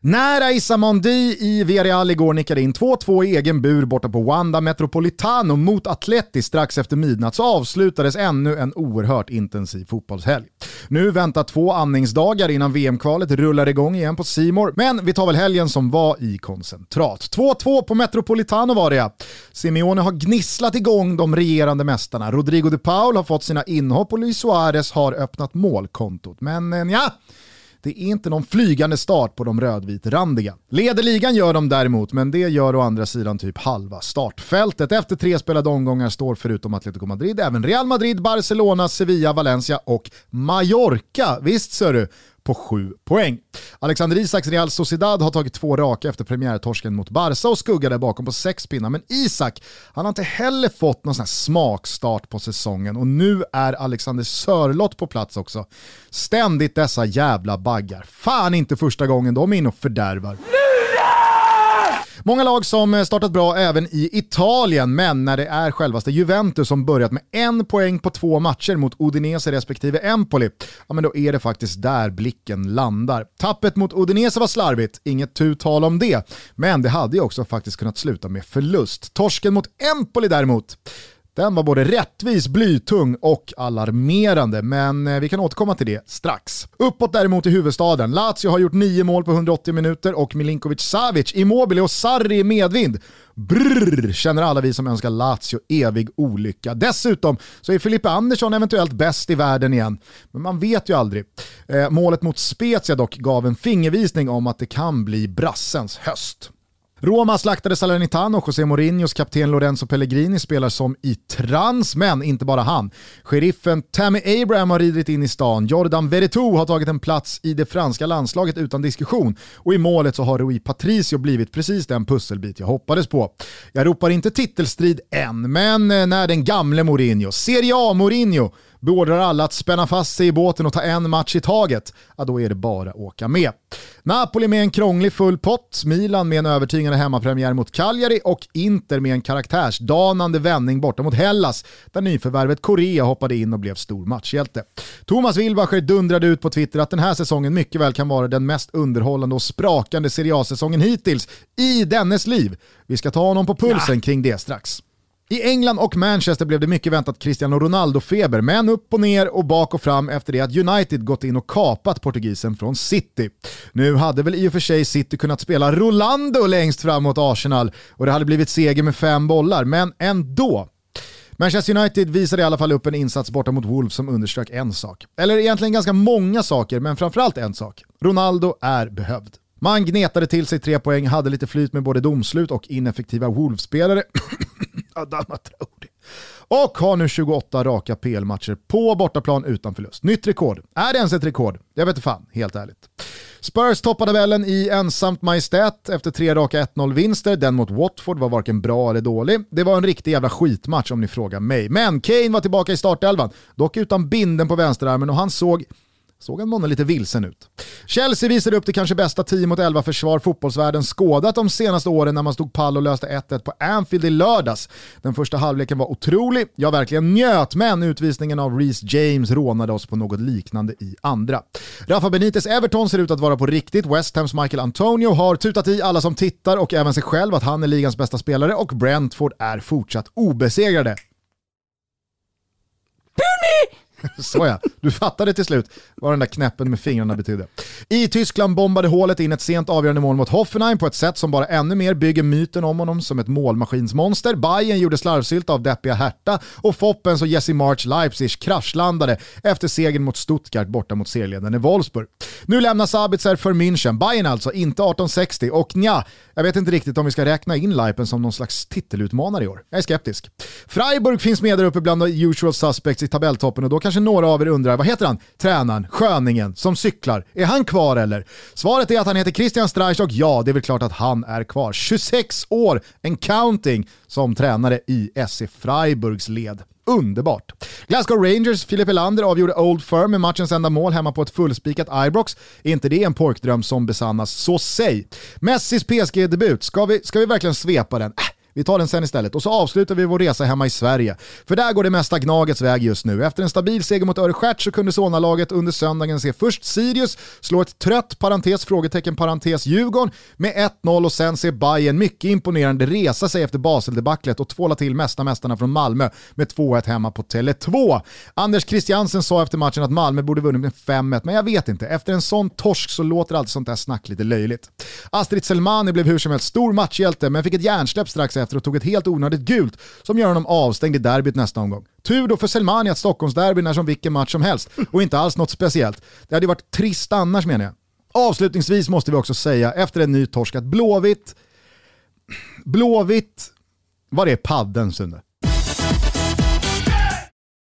När Aissa Mondi i Villarreal igår nickade in 2-2 i egen bur borta på Wanda Metropolitano mot Atleti strax efter midnatt så avslutades ännu en oerhört intensiv fotbollshelg. Nu väntar två andningsdagar innan VM-kvalet rullar igång igen på Simor, men vi tar väl helgen som var i koncentrat. 2-2 på Metropolitano var det ja. Simeone har gnisslat igång de regerande mästarna. Rodrigo de Paul har fått sina inhopp och Luis Suarez har öppnat målkontot. Men eh, ja, det är inte någon flygande start på de rödvitrandiga. Leder ligan gör de däremot, men det gör å andra sidan typ halva startfältet. Efter tre spelade omgångar står förutom Atletico Madrid även Real Madrid, Barcelona, Sevilla, Valencia och Mallorca. Visst ser du, på sju poäng. Alexander Isaks Real Sociedad har tagit två raka efter premiärtorsken mot Barca och skuggar där bakom på sex pinnar. Men Isak, han har inte heller fått någon sån här smakstart på säsongen och nu är Alexander Sörlott på plats också. Ständigt dessa jävla baggar. Fan inte första gången de är inne och fördärvar. Många lag som eh, startat bra även i Italien, men när det är självaste Juventus som börjat med en poäng på två matcher mot Udinese respektive Empoli, ja men då är det faktiskt där blicken landar. Tappet mot Udinese var slarvigt, inget tu tal om det, men det hade ju också faktiskt kunnat sluta med förlust. Torsken mot Empoli däremot, den var både rättvis, blytung och alarmerande, men eh, vi kan återkomma till det strax. Uppåt däremot i huvudstaden. Lazio har gjort nio mål på 180 minuter och Milinkovic Savic, Immobile och Sarri i medvind. Brrr, känner alla vi som önskar Lazio evig olycka. Dessutom så är Filippa Andersson eventuellt bäst i världen igen, men man vet ju aldrig. Eh, målet mot Spezia dock gav en fingervisning om att det kan bli brassens höst. Roma slaktade Salernitano, José Mourinhos kapten Lorenzo Pellegrini spelar som i trans, men inte bara han. Sheriffen Tammy Abraham har ridit in i stan, Jordan Veretout har tagit en plats i det franska landslaget utan diskussion och i målet så har Rui Patricio blivit precis den pusselbit jag hoppades på. Jag ropar inte titelstrid än, men eh, när den gamle Mourinho, Serie A-Mourinho, beordrar alla att spänna fast sig i båten och ta en match i taget, ja då är det bara att åka med. Napoli med en krånglig full pott, Milan med en övertygande hemmapremiär mot Cagliari och Inter med en karaktärsdanande vändning borta mot Hellas, där nyförvärvet Korea hoppade in och blev stor matchhjälte. Thomas Wilbacher dundrade ut på Twitter att den här säsongen mycket väl kan vara den mest underhållande och sprakande Serie A-säsongen hittills i dennes liv. Vi ska ta honom på pulsen ja. kring det strax. I England och Manchester blev det mycket väntat Cristiano Ronaldo-feber, men upp och ner och bak och fram efter det att United gått in och kapat portugisen från City. Nu hade väl i och för sig City kunnat spela Rolando längst fram mot Arsenal och det hade blivit seger med fem bollar, men ändå. Manchester United visade i alla fall upp en insats borta mot Wolves som underströk en sak. Eller egentligen ganska många saker, men framförallt en sak. Ronaldo är behövd. Man gnetade till sig tre poäng, hade lite flyt med både domslut och ineffektiva Wolves-spelare. Adama Traoré. Och har nu 28 raka PL-matcher på bortaplan utan förlust. Nytt rekord. Är det ens ett rekord? Jag vet inte fan, helt ärligt. Spurs toppade tabellen i ensamt majestät efter tre raka 1-0-vinster. Den mot Watford var varken bra eller dålig. Det var en riktig jävla skitmatch om ni frågar mig. Men Kane var tillbaka i startelvan, dock utan binden på vänsterarmen och han såg såg han månne lite vilsen ut. Chelsea visade upp det kanske bästa 10 mot 11 försvar fotbollsvärlden skådat de senaste åren när man stod pall och löste 1-1 på Anfield i lördags. Den första halvleken var otrolig, jag verkligen njöt, men utvisningen av Reece James rånade oss på något liknande i andra. Rafa Benites Everton ser ut att vara på riktigt, West Hams Michael Antonio har tutat i alla som tittar och även sig själv att han är ligans bästa spelare och Brentford är fortsatt obesegrade. Såja, du fattade till slut vad den där knäppen med fingrarna betydde. I Tyskland bombade hålet in ett sent avgörande mål mot Hoffenheim på ett sätt som bara ännu mer bygger myten om honom som ett målmaskinsmonster. Bayern gjorde slarvsylt av deppiga Hertha och Foppens och Jesse March Leipzig kraschlandade efter segern mot Stuttgart borta mot serieledande Wolfsburg. Nu lämnar Sabitzer för München, Bayern alltså, inte 1860 och nja, jag vet inte riktigt om vi ska räkna in Leipen som någon slags titelutmanare i år. Jag är skeptisk. Freiburg finns med där uppe bland the usual suspects i tabelltoppen och då kan kanske några av er undrar, vad heter han? Tränaren, sköningen, som cyklar. Är han kvar eller? Svaret är att han heter Christian Streich och ja, det är väl klart att han är kvar. 26 år, en counting, som tränare i SC Freiburgs led. Underbart. Glasgow Rangers, Filip Elander avgjorde Old Firm med matchens enda mål hemma på ett fullspikat Ibrox. Är inte det en porkdröm som besannas, så säg. Messis PSG-debut, ska vi, ska vi verkligen svepa den? Vi tar den sen istället och så avslutar vi vår resa hemma i Sverige. För där går det mesta Gnagets väg just nu. Efter en stabil seger mot Örestjärt så kunde Solna-laget under söndagen se först Sirius slå ett trött parentes, frågetecken parentes Djurgården med 1-0 och sen se Bayern mycket imponerande resa sig efter Basel-debaclet och tvåla till mesta mästarna från Malmö med 2-1 hemma på Tele2. Anders Christiansen sa efter matchen att Malmö borde vunnit med 5-1, men jag vet inte. Efter en sån torsk så låter alltid sånt där snack lite löjligt. Astrid Selmani blev hur som helst stor matchhjälte, men fick ett hjärnsläpp strax efter och tog ett helt onödigt gult som gör honom avstängd i derbyt nästa omgång. Tur då för Selmani att Stockholmsderbyn är som vilken match som helst och inte alls något speciellt. Det hade ju varit trist annars menar jag. Avslutningsvis måste vi också säga efter en ny torsk att Blåvitt, Blåvitt, var är padden Sunde?